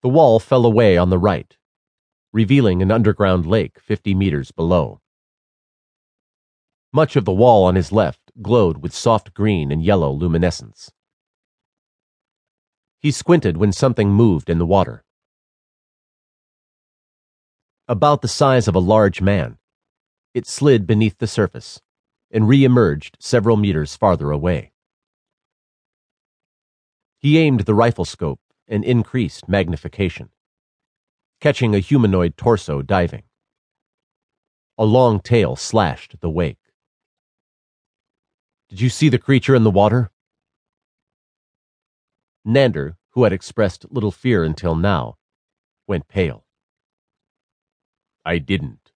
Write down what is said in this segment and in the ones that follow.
The wall fell away on the right, revealing an underground lake 50 meters below. Much of the wall on his left glowed with soft green and yellow luminescence. He squinted when something moved in the water. About the size of a large man, it slid beneath the surface and re-emerged several meters farther away. He aimed the rifle scope and increased magnification, catching a humanoid torso diving. A long tail slashed the wake. Did you see the creature in the water? Nander, who had expressed little fear until now, went pale. I didn't.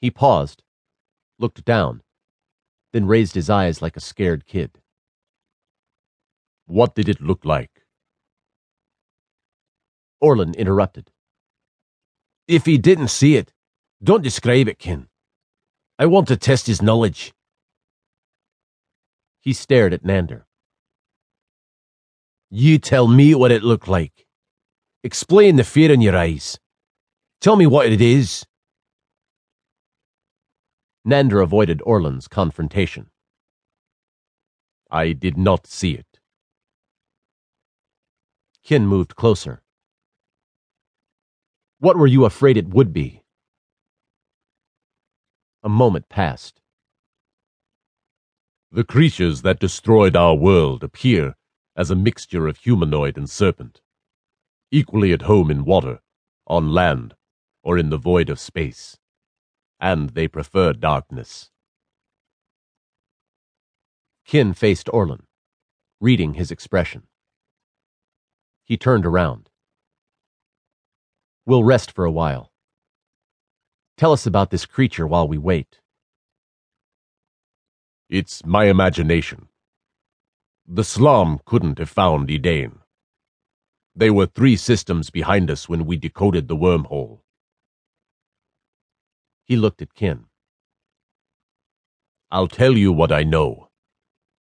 He paused, looked down, then raised his eyes like a scared kid. What did it look like? Orlan interrupted. If he didn't see it, don't describe it, Kin. I want to test his knowledge. He stared at Nander. You tell me what it looked like. Explain the fear in your eyes. Tell me what it is. Nander avoided Orlan's confrontation. I did not see it. Kin moved closer. What were you afraid it would be? A moment passed. The creatures that destroyed our world appear as a mixture of humanoid and serpent, equally at home in water, on land, or in the void of space. And they prefer darkness. Kin faced Orlan, reading his expression. He turned around. We'll rest for a while. Tell us about this creature while we wait. It's my imagination. The Slam couldn't have found Edain. They were three systems behind us when we decoded the wormhole. He looked at Kin. I'll tell you what I know.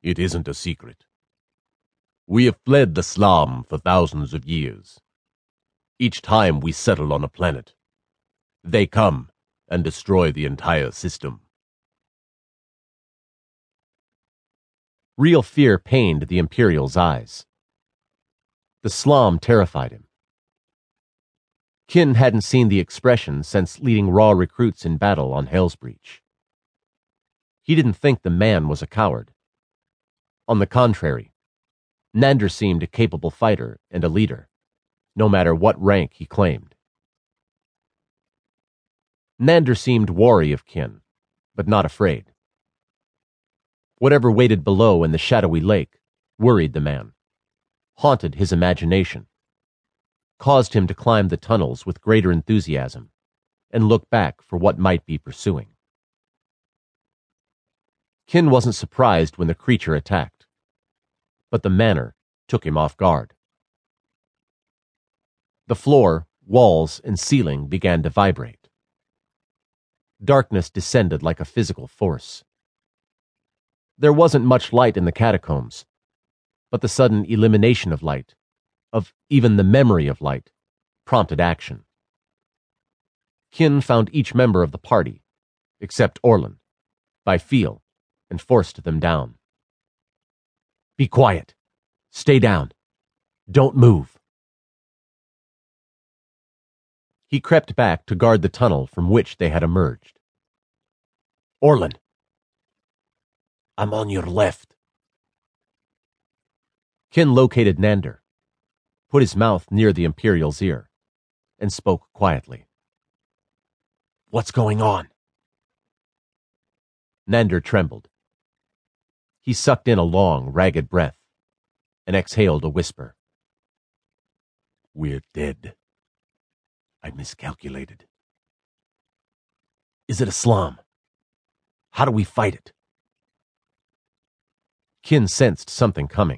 It isn't a secret. We have fled the Slam for thousands of years. Each time we settle on a planet, they come and destroy the entire system. Real fear pained the Imperial's eyes. The Slam terrified him. Kin hadn't seen the expression since leading raw recruits in battle on Hellsbreach. He didn't think the man was a coward. On the contrary, Nander seemed a capable fighter and a leader, no matter what rank he claimed. Nander seemed wary of Kin, but not afraid. Whatever waited below in the shadowy lake worried the man, haunted his imagination, caused him to climb the tunnels with greater enthusiasm and look back for what might be pursuing. Kin wasn't surprised when the creature attacked but the manner took him off guard. The floor, walls, and ceiling began to vibrate. Darkness descended like a physical force. There wasn't much light in the catacombs, but the sudden elimination of light, of even the memory of light, prompted action. Kin found each member of the party, except Orlan, by feel, and forced them down. Be quiet. Stay down. Don't move. He crept back to guard the tunnel from which they had emerged. Orlan. I'm on your left. Kin located Nander, put his mouth near the Imperial's ear, and spoke quietly. What's going on? Nander trembled. He sucked in a long, ragged breath and exhaled a whisper. We're dead. I miscalculated. Is it a Slam? How do we fight it? Kin sensed something coming.